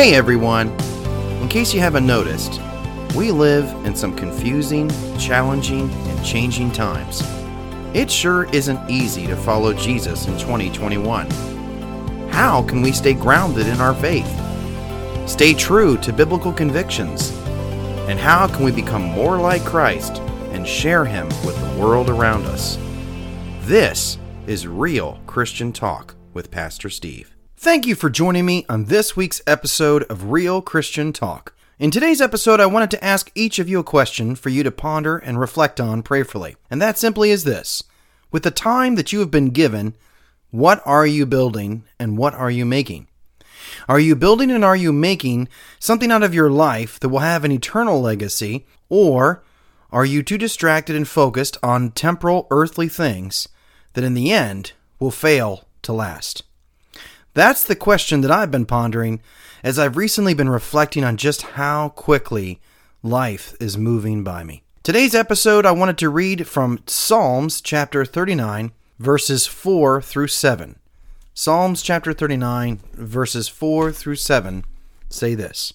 Hey everyone! In case you haven't noticed, we live in some confusing, challenging, and changing times. It sure isn't easy to follow Jesus in 2021. How can we stay grounded in our faith? Stay true to biblical convictions? And how can we become more like Christ and share Him with the world around us? This is Real Christian Talk with Pastor Steve. Thank you for joining me on this week's episode of Real Christian Talk. In today's episode, I wanted to ask each of you a question for you to ponder and reflect on prayerfully. And that simply is this With the time that you have been given, what are you building and what are you making? Are you building and are you making something out of your life that will have an eternal legacy, or are you too distracted and focused on temporal earthly things that in the end will fail to last? That's the question that I've been pondering as I've recently been reflecting on just how quickly life is moving by me. Today's episode, I wanted to read from Psalms chapter 39, verses 4 through 7. Psalms chapter 39, verses 4 through 7 say this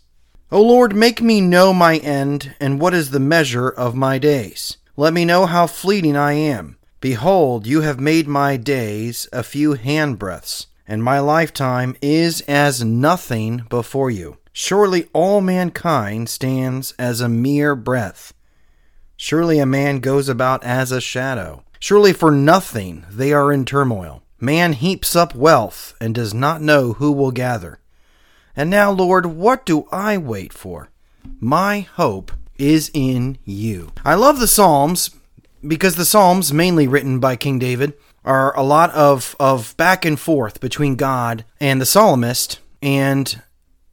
O Lord, make me know my end and what is the measure of my days. Let me know how fleeting I am. Behold, you have made my days a few handbreadths and my lifetime is as nothing before you. Surely all mankind stands as a mere breath. Surely a man goes about as a shadow. Surely for nothing they are in turmoil. Man heaps up wealth and does not know who will gather. And now, Lord, what do I wait for? My hope is in you. I love the Psalms because the Psalms, mainly written by King David, are a lot of, of back and forth between God and the psalmist. And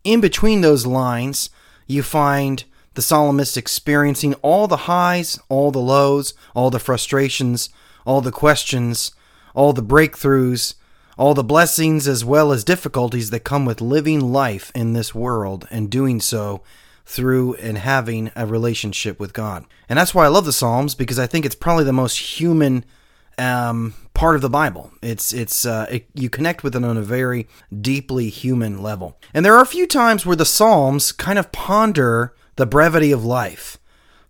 in between those lines, you find the psalmist experiencing all the highs, all the lows, all the frustrations, all the questions, all the breakthroughs, all the blessings as well as difficulties that come with living life in this world and doing so through and having a relationship with God. And that's why I love the Psalms because I think it's probably the most human um, part of the Bible. It's it's uh, it, you connect with it on a very deeply human level. And there are a few times where the Psalms kind of ponder the brevity of life,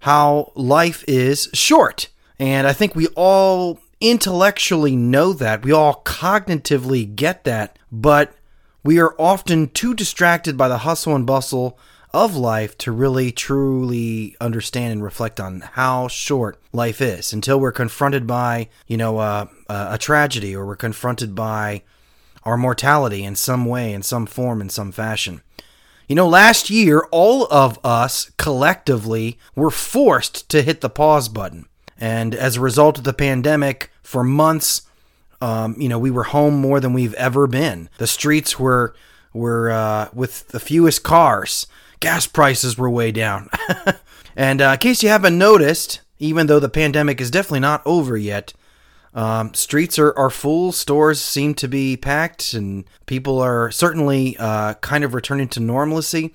how life is short, and I think we all intellectually know that. We all cognitively get that, but we are often too distracted by the hustle and bustle of life to really truly understand and reflect on how short life is until we're confronted by, you know, uh, a tragedy or we're confronted by our mortality in some way, in some form, in some fashion. You know, last year, all of us collectively were forced to hit the pause button. And as a result of the pandemic, for months, um, you know, we were home more than we've ever been. The streets were were uh, with the fewest cars gas prices were way down. and uh, in case you haven't noticed, even though the pandemic is definitely not over yet, um, streets are, are full, stores seem to be packed, and people are certainly uh, kind of returning to normalcy.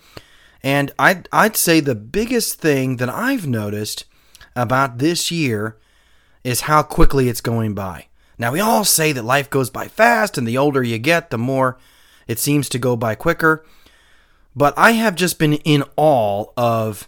And I'd, I'd say the biggest thing that I've noticed about this year is how quickly it's going by. Now, we all say that life goes by fast, and the older you get, the more it seems to go by quicker. But I have just been in awe of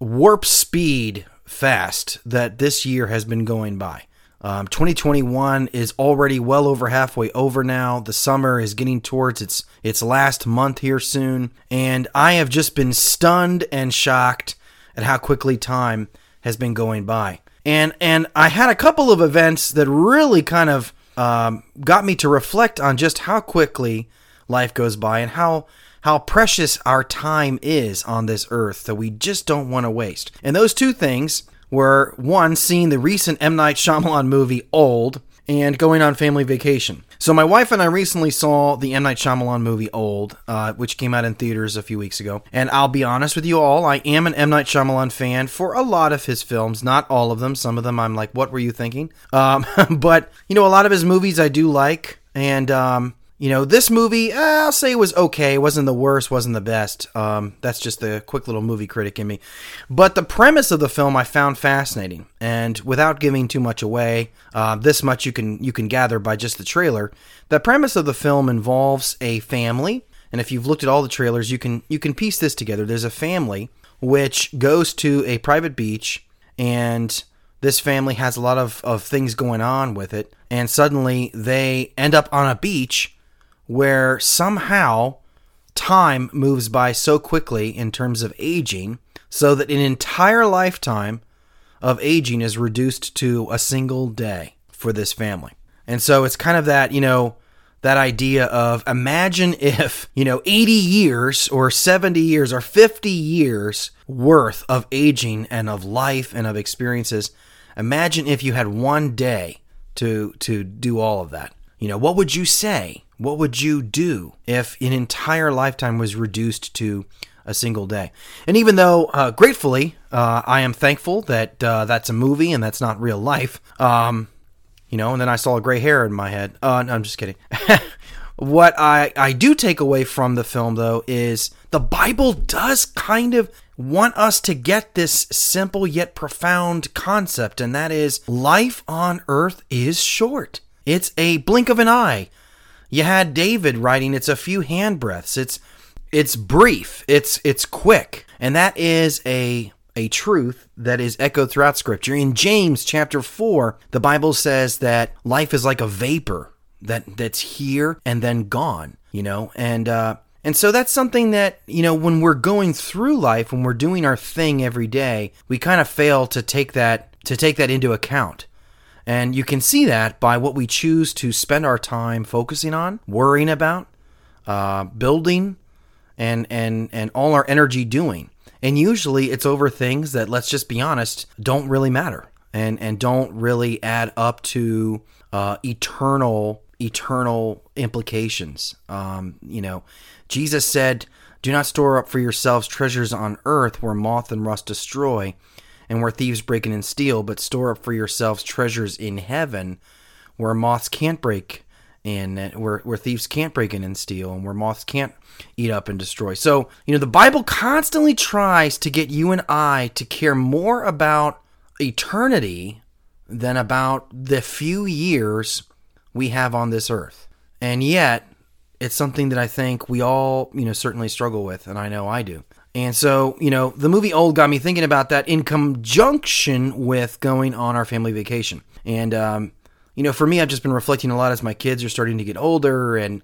warp speed fast that this year has been going by. Um, 2021 is already well over halfway over now. The summer is getting towards its its last month here soon, and I have just been stunned and shocked at how quickly time has been going by. And and I had a couple of events that really kind of um, got me to reflect on just how quickly life goes by and how how precious our time is on this earth that we just don't want to waste. And those two things were one, seeing the recent M. Night Shyamalan movie Old, and going on family vacation. So my wife and I recently saw the M Night Shyamalan movie Old, uh, which came out in theaters a few weeks ago. And I'll be honest with you all, I am an M Night Shyamalan fan for a lot of his films, not all of them. Some of them I'm like, what were you thinking? Um, but you know, a lot of his movies I do like, and um, you know, this movie, eh, I'll say it was okay. It wasn't the worst, wasn't the best. Um, that's just the quick little movie critic in me. But the premise of the film I found fascinating, and without giving too much away, uh, this much you can you can gather by just the trailer. The premise of the film involves a family and if you've looked at all the trailers, you can you can piece this together. There's a family which goes to a private beach and this family has a lot of, of things going on with it, and suddenly they end up on a beach where somehow time moves by so quickly in terms of aging, so that an entire lifetime of aging is reduced to a single day for this family. And so it's kind of that, you know, that idea of imagine if, you know, 80 years or 70 years or 50 years worth of aging and of life and of experiences. Imagine if you had one day to to do all of that. You know, what would you say? What would you do if an entire lifetime was reduced to a single day? And even though, uh, gratefully, uh, I am thankful that uh, that's a movie and that's not real life. Um, you know, and then I saw a gray hair in my head. Uh, no, I'm just kidding. what I, I do take away from the film, though, is the Bible does kind of want us to get this simple yet profound concept, and that is life on earth is short. It's a blink of an eye. You had David writing, it's a few handbreadths. It's it's brief. It's it's quick. And that is a a truth that is echoed throughout scripture. In James chapter 4, the Bible says that life is like a vapor that that's here and then gone, you know? And uh and so that's something that, you know, when we're going through life, when we're doing our thing every day, we kind of fail to take that to take that into account. And you can see that by what we choose to spend our time focusing on, worrying about, uh, building, and and and all our energy doing. And usually it's over things that, let's just be honest, don't really matter and, and don't really add up to uh, eternal eternal implications. Um, you know, Jesus said, "Do not store up for yourselves treasures on earth, where moth and rust destroy, and where thieves break in and steal, but store up for yourselves treasures in heaven, where moths can't break in, where where thieves can't break in and steal, and where moths can't eat up and destroy. So, you know, the Bible constantly tries to get you and I to care more about eternity than about the few years we have on this earth. And yet, it's something that I think we all, you know, certainly struggle with, and I know I do. And so, you know, the movie Old got me thinking about that in conjunction with going on our family vacation. And, um, you know, for me, I've just been reflecting a lot as my kids are starting to get older and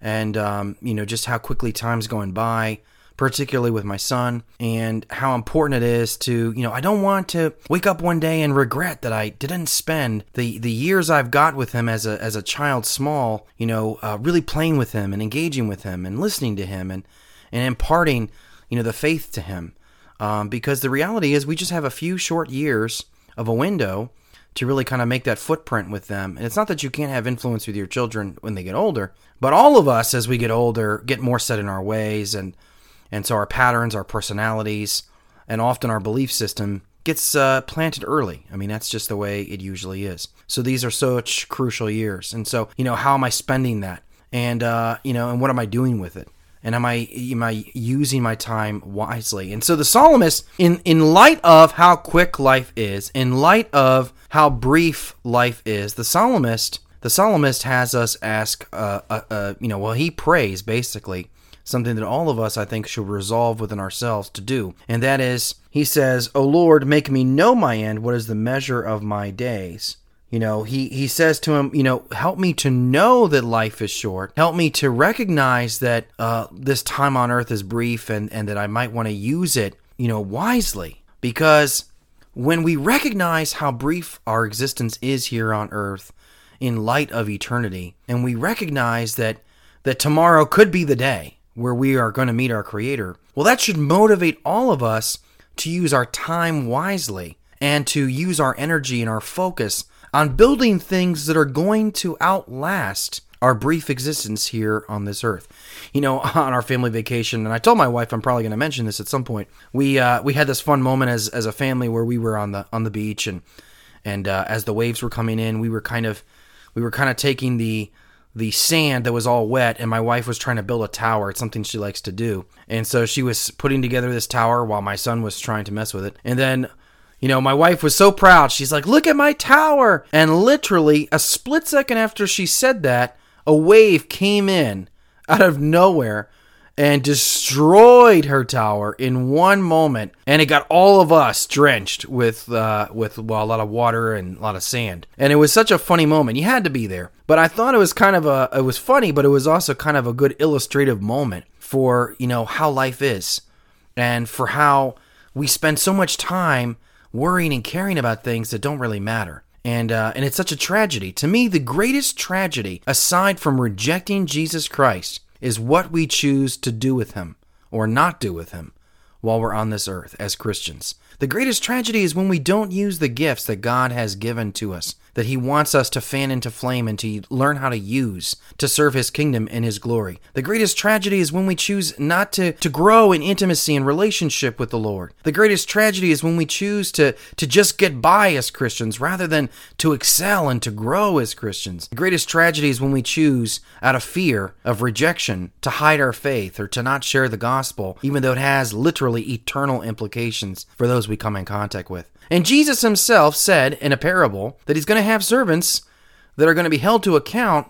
and um, you know just how quickly time's going by particularly with my son and how important it is to you know i don't want to wake up one day and regret that i didn't spend the the years i've got with him as a as a child small you know uh, really playing with him and engaging with him and listening to him and and imparting you know the faith to him um, because the reality is we just have a few short years of a window to really kind of make that footprint with them. And it's not that you can't have influence with your children when they get older, but all of us as we get older get more set in our ways and and so our patterns, our personalities, and often our belief system gets uh, planted early. I mean, that's just the way it usually is. So these are such crucial years. And so, you know, how am I spending that? And uh, you know, and what am I doing with it? And am I am I using my time wisely? And so the psalmist, in in light of how quick life is, in light of how brief life is, the psalmist the psalmist has us ask, uh, uh, uh, you know, well, he prays basically something that all of us, I think, should resolve within ourselves to do, and that is, he says, "O Lord, make me know my end. What is the measure of my days?" You know, he, he says to him, you know, help me to know that life is short. Help me to recognize that uh, this time on earth is brief and, and that I might want to use it, you know, wisely. Because when we recognize how brief our existence is here on earth in light of eternity, and we recognize that, that tomorrow could be the day where we are going to meet our Creator, well, that should motivate all of us to use our time wisely and to use our energy and our focus on building things that are going to outlast our brief existence here on this earth. You know, on our family vacation, and I told my wife I'm probably going to mention this at some point. We uh, we had this fun moment as as a family where we were on the on the beach, and and uh, as the waves were coming in, we were kind of we were kind of taking the the sand that was all wet, and my wife was trying to build a tower. It's something she likes to do, and so she was putting together this tower while my son was trying to mess with it, and then you know, my wife was so proud. She's like, look at my tower. And literally, a split second after she said that, a wave came in out of nowhere and destroyed her tower in one moment, and it got all of us drenched with uh, with well, a lot of water and a lot of sand. And it was such a funny moment. You had to be there. But I thought it was kind of a it was funny, but it was also kind of a good illustrative moment for you know how life is, and for how we spend so much time worrying and caring about things that don't really matter. And, uh, and it's such a tragedy. To me, the greatest tragedy, aside from rejecting Jesus Christ, is what we choose to do with him or not do with him while we're on this earth as Christians. The greatest tragedy is when we don't use the gifts that God has given to us that He wants us to fan into flame and to learn how to use to serve His kingdom and His glory. The greatest tragedy is when we choose not to, to grow in intimacy and relationship with the Lord. The greatest tragedy is when we choose to, to just get by as Christians rather than to excel and to grow as Christians. The greatest tragedy is when we choose, out of fear of rejection, to hide our faith or to not share the gospel, even though it has literally eternal implications for those we come in contact with. And Jesus himself said in a parable that he's going to have servants that are going to be held to account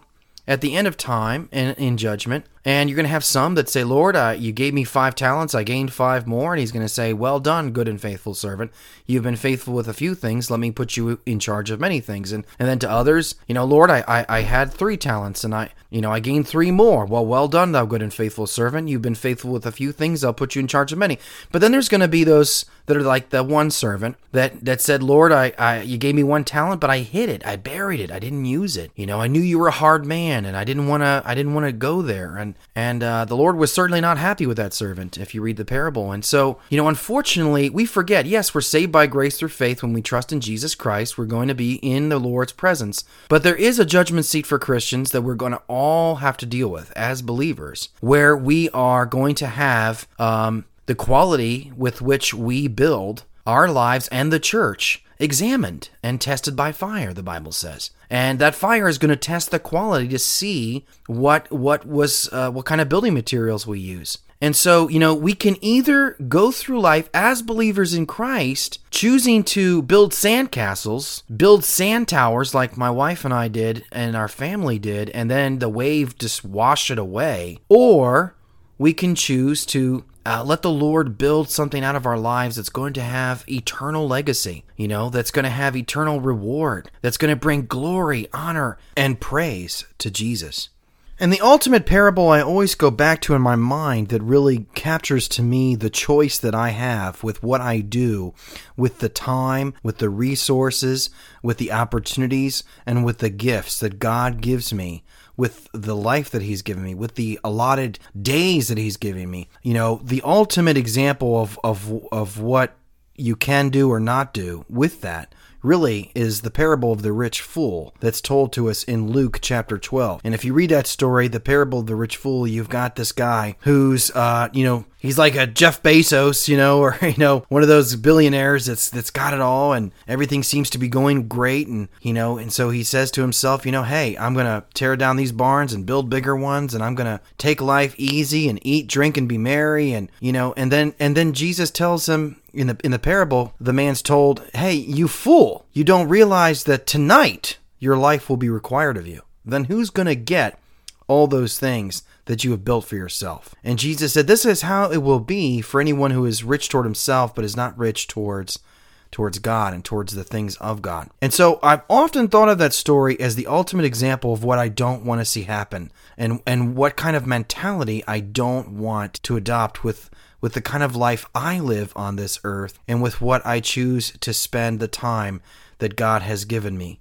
at the end of time and in judgment. And you're going to have some that say, Lord, uh, you gave me five talents, I gained five more. And he's going to say, Well done, good and faithful servant. You've been faithful with a few things. Let me put you in charge of many things. And, and then to others, you know, Lord, I, I, I had three talents and I, you know, I gained three more. Well, well done, thou good and faithful servant. You've been faithful with a few things. I'll put you in charge of many. But then there's going to be those that are like the one servant that, that said, Lord, I, I, you gave me one talent, but I hid it. I buried it. I didn't use it. You know, I knew you were a hard man and I didn't want to, I didn't want to go there. And, and, uh, the Lord was certainly not happy with that servant if you read the parable. And so, you know, unfortunately, we forget, yes, we're saved by grace through faith when we trust in Jesus Christ. We're going to be in the Lord's presence. But there is a judgment seat for Christians that we're going to all have to deal with as believers, where we are going to have um, the quality with which we build our lives and the church examined and tested by fire the bible says. And that fire is going to test the quality to see what what was uh, what kind of building materials we use. And so, you know, we can either go through life as believers in Christ, choosing to build sandcastles, build sand towers like my wife and I did and our family did, and then the wave just wash it away, or we can choose to uh, let the Lord build something out of our lives that's going to have eternal legacy, you know, that's going to have eternal reward, that's going to bring glory, honor, and praise to Jesus. And the ultimate parable I always go back to in my mind that really captures to me the choice that I have with what I do, with the time, with the resources, with the opportunities, and with the gifts that God gives me, with the life that He's given me, with the allotted days that He's giving me. You know, the ultimate example of, of, of what you can do or not do with that really is the parable of the rich fool that's told to us in Luke chapter 12. And if you read that story, the parable of the rich fool, you've got this guy who's, uh, you know, he's like a Jeff Bezos, you know, or you know, one of those billionaires that's that's got it all and everything seems to be going great and you know, and so he says to himself, you know, hey, I'm going to tear down these barns and build bigger ones and I'm going to take life easy and eat, drink and be merry and you know, and then and then Jesus tells him in the in the parable, the man's told, "Hey, you fool, you don't realize that tonight your life will be required of you. Then who's going to get all those things that you have built for yourself. And Jesus said, This is how it will be for anyone who is rich toward himself, but is not rich towards towards God and towards the things of God. And so I've often thought of that story as the ultimate example of what I don't want to see happen and and what kind of mentality I don't want to adopt with with the kind of life I live on this earth and with what I choose to spend the time that God has given me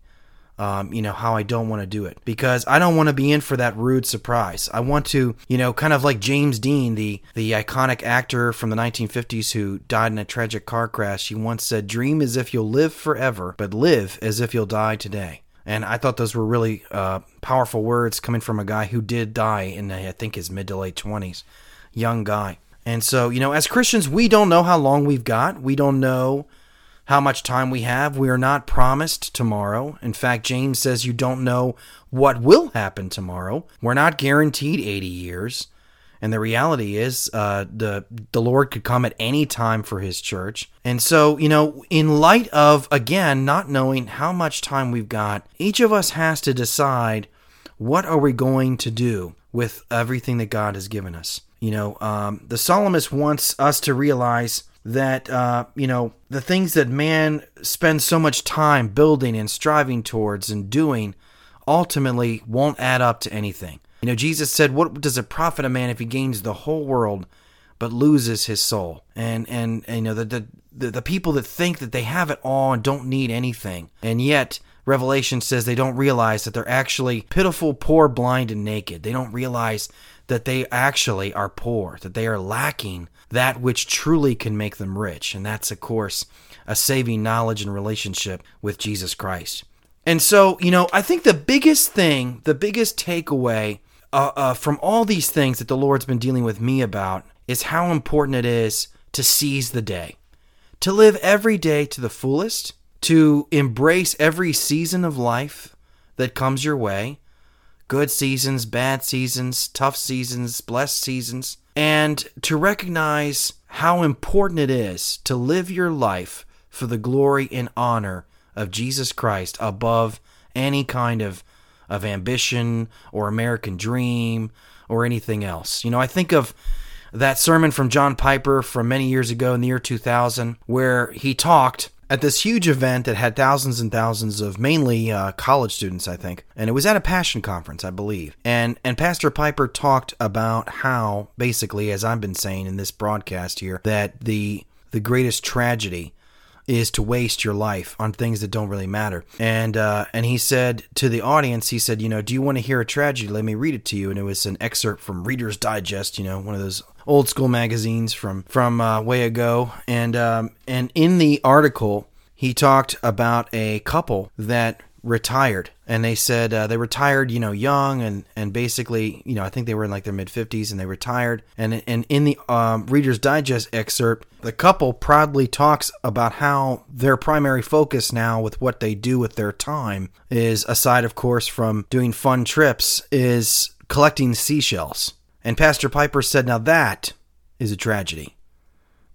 um, you know, how I don't want to do it because I don't want to be in for that rude surprise. I want to, you know, kind of like James Dean, the the iconic actor from the 1950s who died in a tragic car crash. He once said, "Dream as if you'll live forever, but live as if you'll die today." And I thought those were really uh, powerful words coming from a guy who did die in, I think, his mid to late 20s, young guy. And so, you know, as Christians, we don't know how long we've got. We don't know how much time we have. We are not promised tomorrow. In fact, James says you don't know what will happen tomorrow. We're not guaranteed 80 years. And the reality is, uh, the the Lord could come at any time for His church. And so, you know, in light of again not knowing how much time we've got, each of us has to decide what are we going to do with everything that God has given us. You know, um, the psalmist wants us to realize that uh, you know the things that man spends so much time building and striving towards and doing ultimately won't add up to anything. You know, Jesus said, "What does it profit a man if he gains the whole world but loses his soul?" And and, and you know the, the the the people that think that they have it all and don't need anything, and yet Revelation says they don't realize that they're actually pitiful, poor, blind, and naked. They don't realize that they actually are poor, that they are lacking that which truly can make them rich. And that's, of course, a saving knowledge and relationship with Jesus Christ. And so, you know, I think the biggest thing, the biggest takeaway uh, uh, from all these things that the Lord's been dealing with me about is how important it is to seize the day, to live every day to the fullest, to embrace every season of life that comes your way good seasons, bad seasons, tough seasons, blessed seasons and to recognize how important it is to live your life for the glory and honor of Jesus Christ above any kind of of ambition or American dream or anything else. You know, I think of that sermon from John Piper from many years ago in the year 2000 where he talked at this huge event that had thousands and thousands of mainly uh, college students, I think, and it was at a passion conference, I believe. And and Pastor Piper talked about how, basically, as I've been saying in this broadcast here, that the the greatest tragedy is to waste your life on things that don't really matter. And uh, and he said to the audience, he said, you know, do you want to hear a tragedy? Let me read it to you. And it was an excerpt from Reader's Digest, you know, one of those old school magazines from from uh, way ago. And um, and in the article, he talked about a couple that retired and they said uh, they retired you know young and and basically you know i think they were in like their mid 50s and they retired. And and in the um, reader's digest excerpt the couple proudly talks about how their primary focus now with what they do with their time is aside of course from doing fun trips is collecting seashells. And pastor piper said now that is a tragedy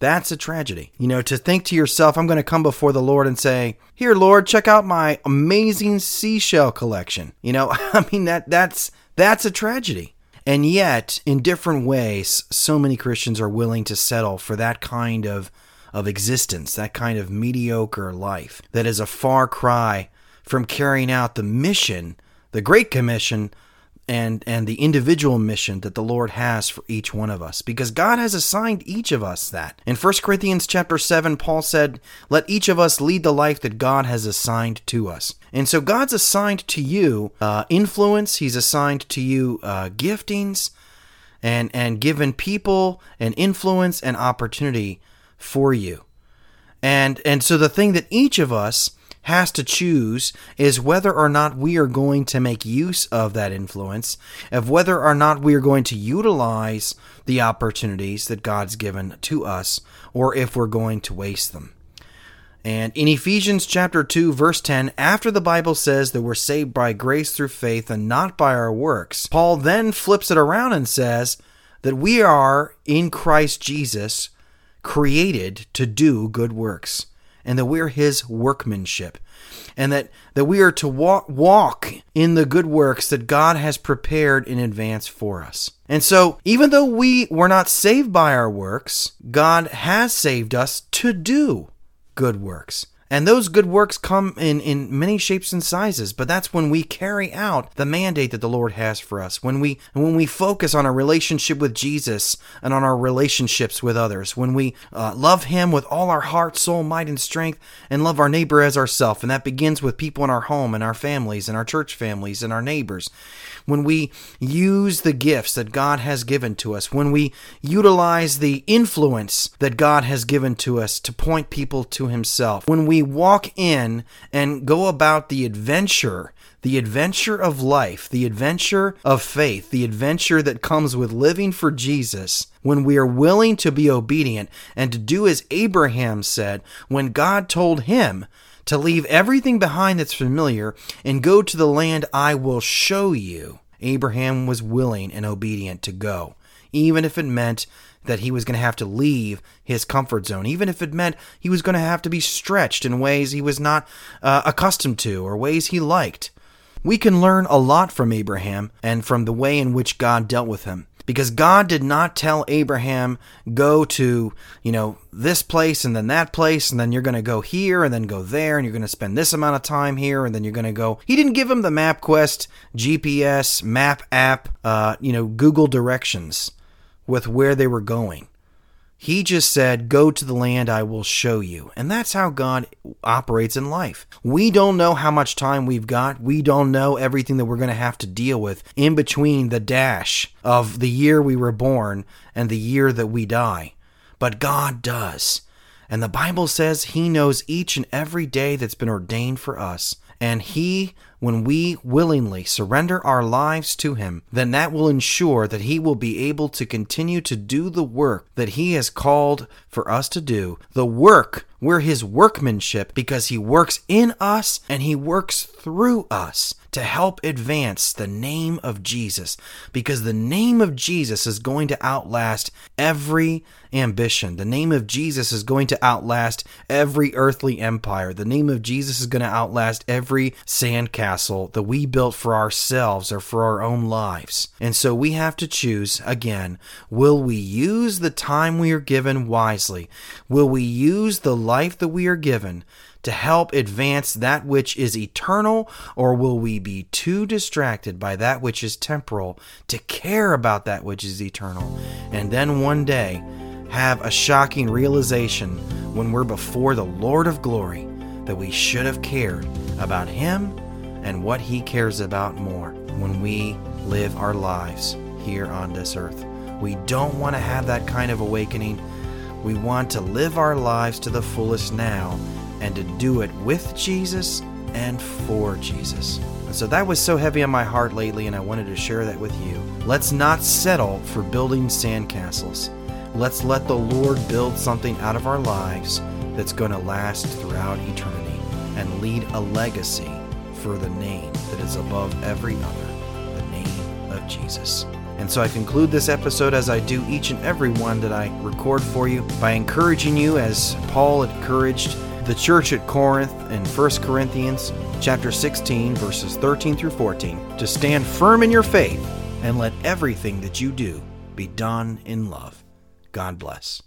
that's a tragedy. You know, to think to yourself, I'm going to come before the Lord and say, "Here, Lord, check out my amazing seashell collection." You know, I mean that that's that's a tragedy. And yet, in different ways, so many Christians are willing to settle for that kind of of existence, that kind of mediocre life that is a far cry from carrying out the mission, the great commission and and the individual mission that the Lord has for each one of us because God has assigned each of us that. In 1 Corinthians chapter 7 Paul said, "Let each of us lead the life that God has assigned to us." And so God's assigned to you uh, influence, he's assigned to you uh, giftings and and given people an influence and opportunity for you. And and so the thing that each of us has to choose is whether or not we are going to make use of that influence, of whether or not we are going to utilize the opportunities that God's given to us, or if we're going to waste them. And in Ephesians chapter 2 verse 10, after the Bible says that we're saved by grace through faith and not by our works, Paul then flips it around and says that we are in Christ Jesus created to do good works and that we're his workmanship and that, that we are to walk, walk in the good works that God has prepared in advance for us. And so, even though we were not saved by our works, God has saved us to do good works. And those good works come in, in many shapes and sizes, but that's when we carry out the mandate that the Lord has for us. When we when we focus on our relationship with Jesus and on our relationships with others. When we uh, love Him with all our heart, soul, might, and strength, and love our neighbor as ourself. And that begins with people in our home and our families and our church families and our neighbors when we use the gifts that God has given to us, when we utilize the influence that God has given to us to point people to Himself, when we walk in and go about the adventure the adventure of life, the adventure of faith, the adventure that comes with living for Jesus, when we are willing to be obedient and to do as Abraham said when God told him to leave everything behind that's familiar and go to the land I will show you. Abraham was willing and obedient to go, even if it meant that he was going to have to leave his comfort zone, even if it meant he was going to have to be stretched in ways he was not uh, accustomed to or ways he liked. We can learn a lot from Abraham and from the way in which God dealt with him because God did not tell Abraham go to, you know, this place and then that place and then you're going to go here and then go there and you're going to spend this amount of time here and then you're going to go. He didn't give him the MapQuest GPS map app, uh, you know, Google directions with where they were going. He just said, Go to the land I will show you. And that's how God operates in life. We don't know how much time we've got. We don't know everything that we're going to have to deal with in between the dash of the year we were born and the year that we die. But God does. And the Bible says He knows each and every day that's been ordained for us. And He when we willingly surrender our lives to Him, then that will ensure that He will be able to continue to do the work that He has called for us to do. The work, we're His workmanship because He works in us and He works through us to help advance the name of Jesus because the name of Jesus is going to outlast every ambition. The name of Jesus is going to outlast every earthly empire. The name of Jesus is going to outlast every sandcastle that we built for ourselves or for our own lives. And so we have to choose again will we use the time we are given wisely? Will we use the life that we are given? to help advance that which is eternal, or will we be too distracted by that which is temporal to care about that which is eternal? And then one day, have a shocking realization when we're before the Lord of glory that we should have cared about Him and what He cares about more when we live our lives here on this earth. We don't want to have that kind of awakening. We want to live our lives to the fullest now and to do it with Jesus and for Jesus. And so that was so heavy on my heart lately, and I wanted to share that with you. Let's not settle for building sandcastles. Let's let the Lord build something out of our lives that's going to last throughout eternity and lead a legacy for the name that is above every other, the name of Jesus. And so I conclude this episode as I do each and every one that I record for you by encouraging you, as Paul encouraged the church at Corinth in 1 Corinthians chapter 16 verses 13 through 14 to stand firm in your faith and let everything that you do be done in love. God bless.